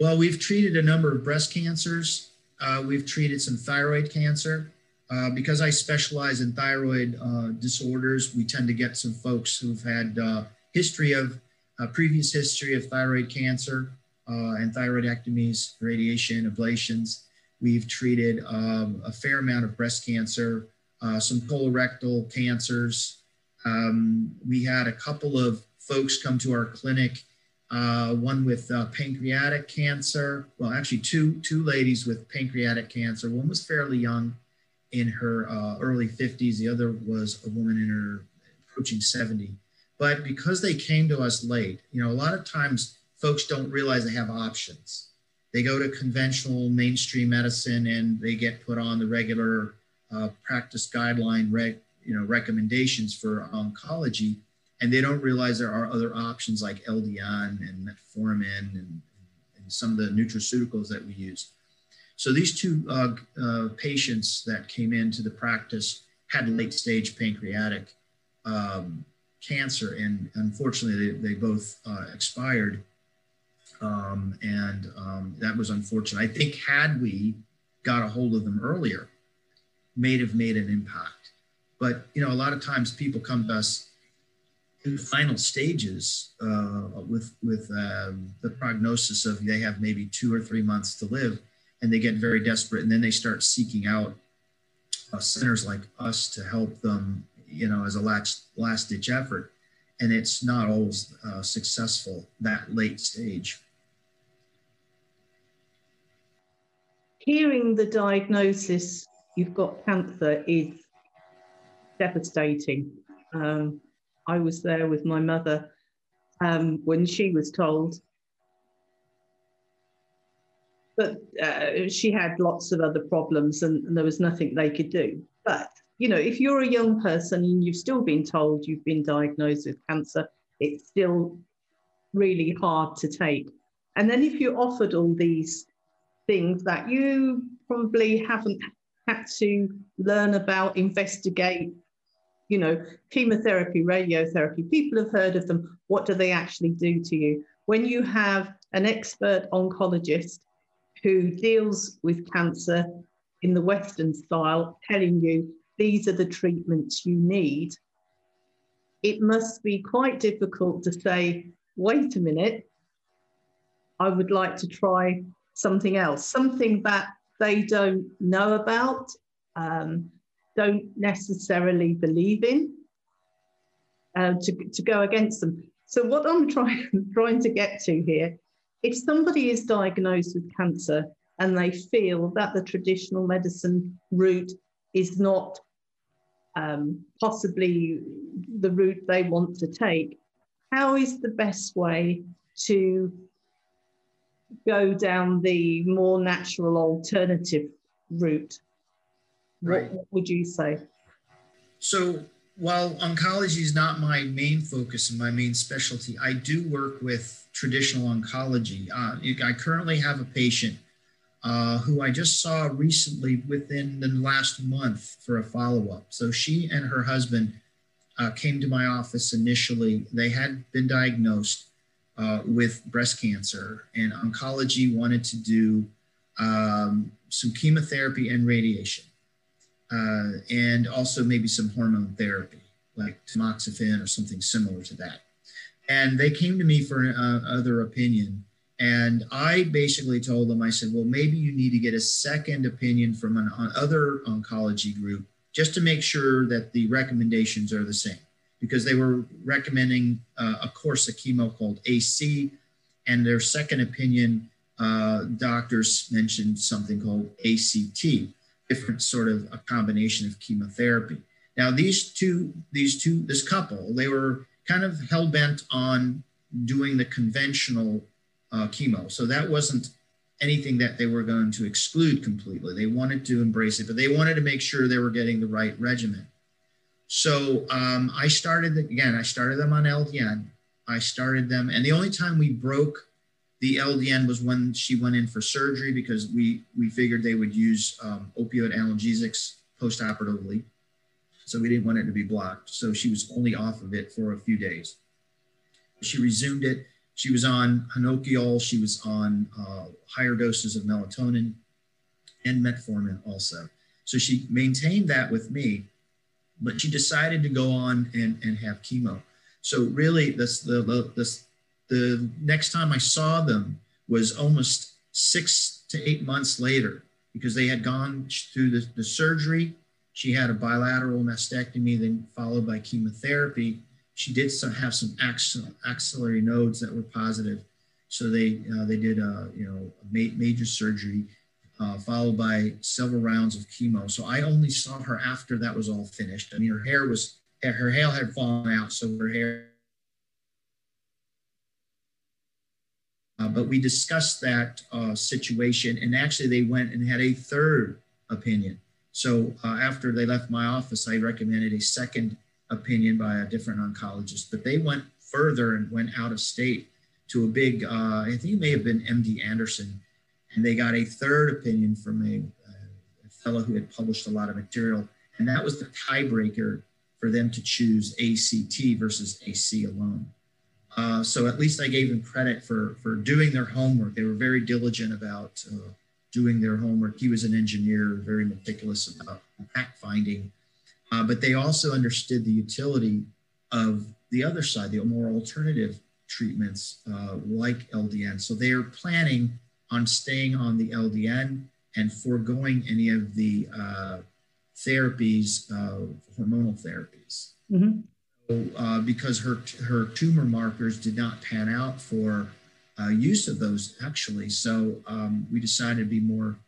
Well, we've treated a number of breast cancers. Uh, we've treated some thyroid cancer. Uh, because I specialize in thyroid uh, disorders, we tend to get some folks who've had uh, history of uh, previous history of thyroid cancer uh, and thyroidectomies, radiation, ablations. We've treated um, a fair amount of breast cancer, some colorectal cancers. Um, we had a couple of folks come to our clinic, one with pancreatic cancer. Well, actually, two two ladies with pancreatic cancer. One was fairly young in her uh, early 50s. The other was a woman in her approaching 70. But because they came to us late, you know, a lot of times folks don't realize they have options. They go to conventional mainstream medicine and they get put on the regular uh, practice guideline, reg, you know, recommendations for oncology, and they don't realize there are other options like LDN and metformin and, and some of the nutraceuticals that we use. So these two uh, uh, patients that came into the practice had late stage pancreatic um, cancer, and unfortunately, they, they both uh, expired. Um, and um, that was unfortunate. I think had we got a hold of them earlier, may have made an impact. But you know, a lot of times people come to us in final stages uh, with with um, the prognosis of they have maybe two or three months to live and they get very desperate and then they start seeking out uh, centers like us to help them you know as a last last ditch effort. And it's not always uh, successful that late stage. Hearing the diagnosis you've got cancer is devastating. Um, i was there with my mother um, when she was told but uh, she had lots of other problems and, and there was nothing they could do. But, you know, if you're a young person and you've still been told you've been diagnosed with cancer, it's still really hard to take. And then if you're offered all these things that you probably haven't had to learn about, investigate, you know, chemotherapy, radiotherapy, people have heard of them. What do they actually do to you? When you have an expert oncologist who deals with cancer in the Western style, telling you these are the treatments you need, it must be quite difficult to say, wait a minute, I would like to try something else, something that they don't know about, um, don't necessarily believe in, uh, to, to go against them. So what I'm trying, trying to get to here if somebody is diagnosed with cancer and they feel that the traditional medicine route is not um, possibly the route they want to take, how is the best way to go down the more natural alternative route? Right. What, what would you say? So, while oncology is not my main focus and my main specialty, I do work with traditional oncology. Uh, I currently have a patient uh, who I just saw recently within the last month for a follow up. So she and her husband uh, came to my office initially. They had been diagnosed uh, with breast cancer, and oncology wanted to do um, some chemotherapy and radiation uh, and also maybe some hormone therapy like tamoxifen or something similar to that. And they came to me for uh, other opinion. And I basically told them, I said, well, maybe you need to get a second opinion from an other oncology group just to make sure that the recommendations are the same. Because they were recommending uh, a course of chemo called AC, and their second opinion uh, doctors mentioned something called ACT different sort of a combination of chemotherapy. Now, these two, these two, this couple, they were kind of hell bent on doing the conventional uh, chemo. So that wasn't anything that they were going to exclude completely. They wanted to embrace it, but they wanted to make sure they were getting the right regimen. So um, I started, again, I started them on LDN. I started them, and the only time we broke the LDN was when she went in for surgery because we, we figured they would use um, opioid analgesics postoperatively. So we didn't want it to be blocked. So she was only off of it for a few days. She resumed it. She was on honokiol, she was on uh, higher doses of melatonin and metformin also. So she maintained that with me, but she decided to go on and, and have chemo. So really, this the, the this the next time I saw them was almost six to eight months later because they had gone through the, the surgery. She had a bilateral mastectomy, then followed by chemotherapy. She did some, have some axillary nodes that were positive. So they, uh, they did a, you know, ma major surgery uh, followed by several rounds of chemo. So I only saw her after that was all finished. I mean, her hair was, her hair had fallen out. So her hair Uh, but we discussed that uh, situation, and actually, they went and had a third opinion. So uh, after they left my office, I recommended a second opinion by a different oncologist. But they went further and went out of state to a big, uh, I think it may have been MD Anderson, and they got a third opinion from a, a fellow who had published a lot of material, and that was the tiebreaker for them to choose ACT versus AC alone. Uh, so at least I gave them credit for for doing their homework. They were very diligent about uh, doing their homework. He was an engineer, very meticulous about fact finding, uh, but they also understood the utility of the other side, the more alternative treatments uh, like LDN. So they are planning on staying on the LDN and foregoing any of the uh, therapies, hormonal therapies. Mm-hmm uh, because her her tumor markers did not pan out for uh, use of those actually. So um, we decided to be more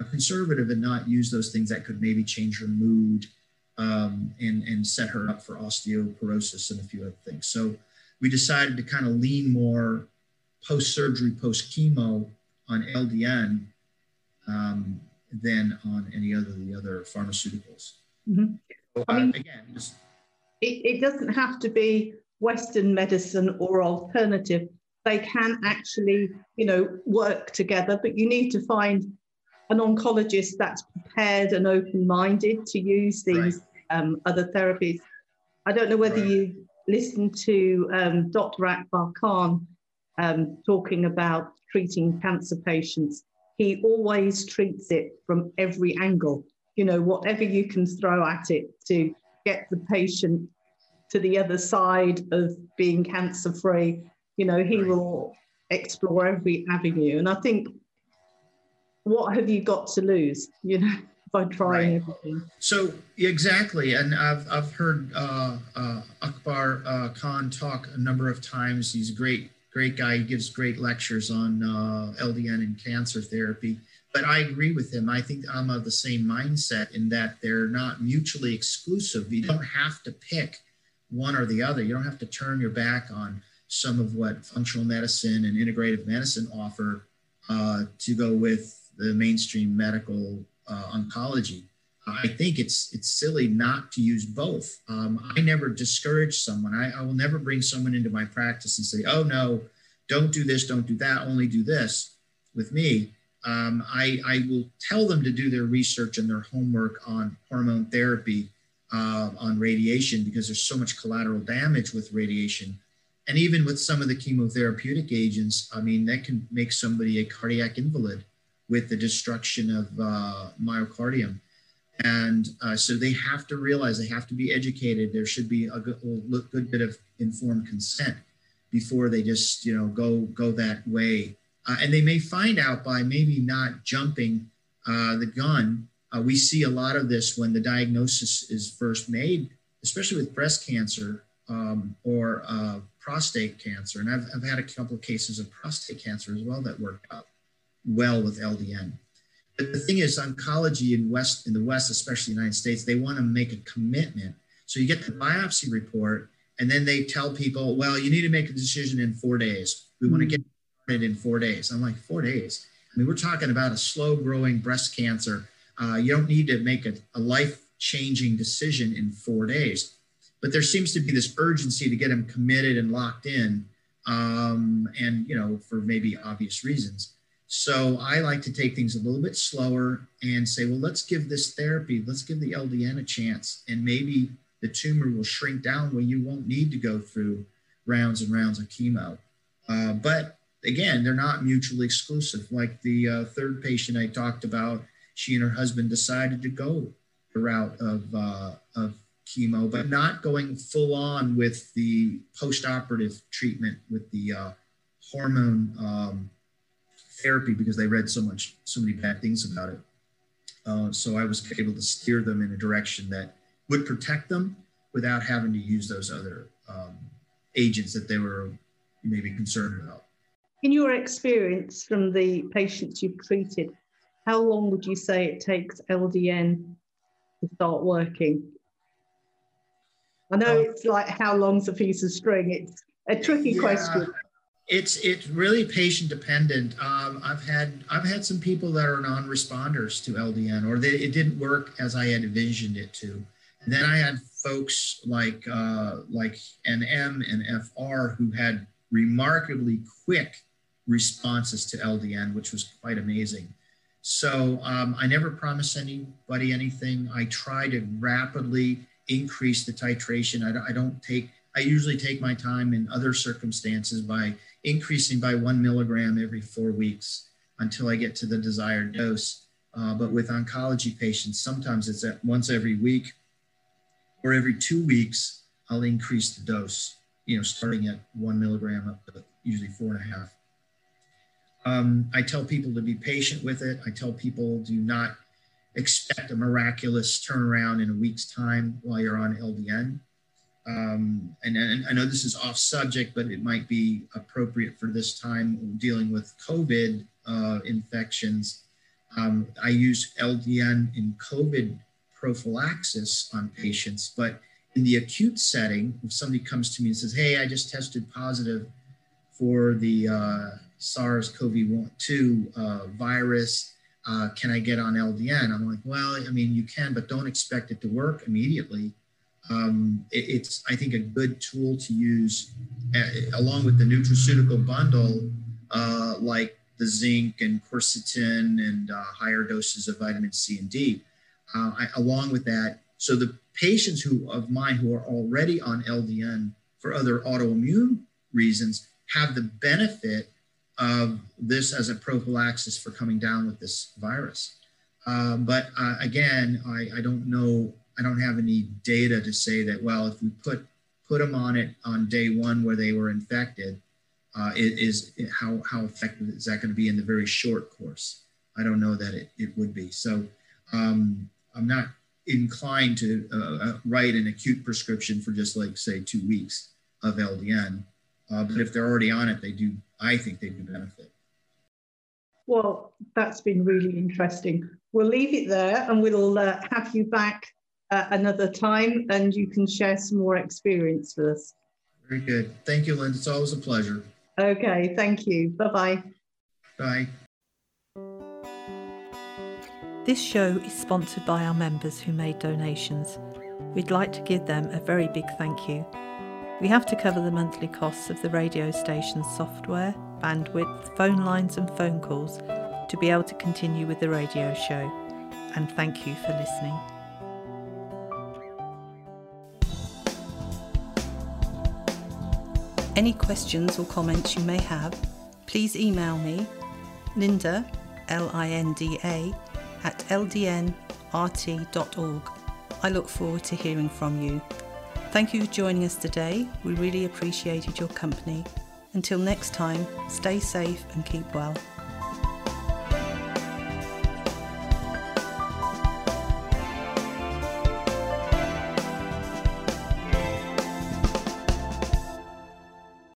uh, conservative and not use those things that could maybe change her mood um, and and set her up for osteoporosis and a few other things. So we decided to kind of lean more post surgery, post chemo on LDN um, than on any other the other pharmaceuticals. Mm-hmm. So, I mean, again, just it, it doesn't have to be Western medicine or alternative. They can actually, you know, work together, but you need to find an oncologist that's prepared and open-minded to use these right. um, other therapies. I don't know whether right. you listened to um, Dr. Akbar Khan um, talking about treating cancer patients. He always treats it from every angle. You know, whatever you can throw at it to get the patient to the other side of being cancer free. You know, he right. will explore every avenue. And I think, what have you got to lose? You know, by trying right. everything. So exactly, and I've I've heard uh, uh, Akbar uh, Khan talk a number of times. He's a great great guy. He gives great lectures on uh, LDN and cancer therapy but I agree with him. I think I'm of the same mindset in that they're not mutually exclusive. You don't have to pick one or the other. You don't have to turn your back on some of what functional medicine and integrative medicine offer uh, to go with the mainstream medical uh, oncology. I think it's it's silly not to use both. Um, I never discourage someone. I, I will never bring someone into my practice and say, "Oh no, don't do this, don't do that, only do this." With me, um, I, I, will tell them to do their research and their homework on hormone therapy, uh, on radiation, because there's so much collateral damage with radiation. And even with some of the chemotherapeutic agents, I mean, that can make somebody a cardiac invalid with the destruction of uh, myocardium. And uh, so they have to realize they have to be educated. There should be a good, a good bit of informed consent before they just, you know, go go that way uh, and they may find out by maybe not jumping uh, the gun. Uh, we see a lot of this when the diagnosis is first made, especially with breast cancer um, or uh, prostate cancer. And I've, I've had a couple of cases of prostate cancer as well that worked out well with LDN. But the thing is, oncology in West in the West, especially the United States, they want to make a commitment. So you get the biopsy report, and then they tell people, well, you need to make a decision in four days. We want to get in four days. I'm like, four days? I mean, we're talking about a slow growing breast cancer. Uh, you don't need to make a, a life changing decision in four days. But there seems to be this urgency to get them committed and locked in, um, and, you know, for maybe obvious reasons. So I like to take things a little bit slower and say, well, let's give this therapy, let's give the LDN a chance, and maybe the tumor will shrink down where you won't need to go through rounds and rounds of chemo. Uh, but again, they're not mutually exclusive. Like the uh, third patient I talked about, she and her husband decided to go the route of, uh, of chemo, but not going full on with the post-operative treatment with the uh, hormone um, therapy because they read so much, so many bad things about it. Uh, so I was able to steer them in a direction that would protect them without having to use those other um, agents that they were maybe concerned about. In your experience from the patients you've treated, how long would you say it takes LDN to start working? I know um, it's like how long's a piece of string. It's a tricky yeah, question. It's it's really patient dependent. Um, I've had I've had some people that are non-responders to LDN, or they, it didn't work as I had envisioned it to. And then I had folks like uh, like NM and FR who had remarkably quick responses to LDN, which was quite amazing. So um, I never promise anybody anything. I try to rapidly increase the titration. I, I don't take, I usually take my time in other circumstances by increasing by one milligram every four weeks until I get to the desired dose. Uh, but with oncology patients, sometimes it's at once every week or every two weeks, I'll increase the dose, you know, starting at one milligram up to usually four and a half. Um, I tell people to be patient with it. I tell people do not expect a miraculous turnaround in a week's time while you're on LDN. Um, and, and, I know this is off subject, but it might be appropriate for this time dealing with COVID uh, infections. Um, I use LDN in COVID prophylaxis on patients, but in the acute setting, if somebody comes to me and says, Hey, I just tested positive for the uh, SARS CoV 2 uh, virus uh, can I get on LDN? I'm like, well, I mean, you can, but don't expect it to work immediately. Um, it, it's, I think, a good tool to use uh, along with the nutraceutical bundle, uh, like the zinc and quercetin and uh, higher doses of vitamin C and D. Along with that, so the patients who of mine who are already on LDN for other autoimmune reasons have the benefit of this as a prophylaxis for coming down with this virus. Um, but uh, again, I, I, don't know, I don't have any data to say that, well, if we put, put them on it on day one where they were infected, uh, it is it, how, how effective is that going to be in the very short course? I don't know that it, it would be. So um, I'm not inclined to uh, uh write an acute prescription for just like say two weeks of LDN. Uh, but if they're already on it, they do I think they would benefit. Well, that's been really interesting. We'll leave it there and we'll uh, have you back uh, another time and you can share some more experience with us. Very good. Thank you, Linda. It's always a pleasure. Okay, thank you. Bye-bye. Bye. This show is sponsored by our members who made donations. We'd like to give them a very big thank you. We have to cover the monthly costs of the radio station's software, bandwidth, phone lines, and phone calls to be able to continue with the radio show. And thank you for listening. Any questions or comments you may have, please email me, Linda, L I N D A, at ldnrt.org. I look forward to hearing from you. Thank you for joining us today. We really appreciated your company. Until next time, stay safe and keep well.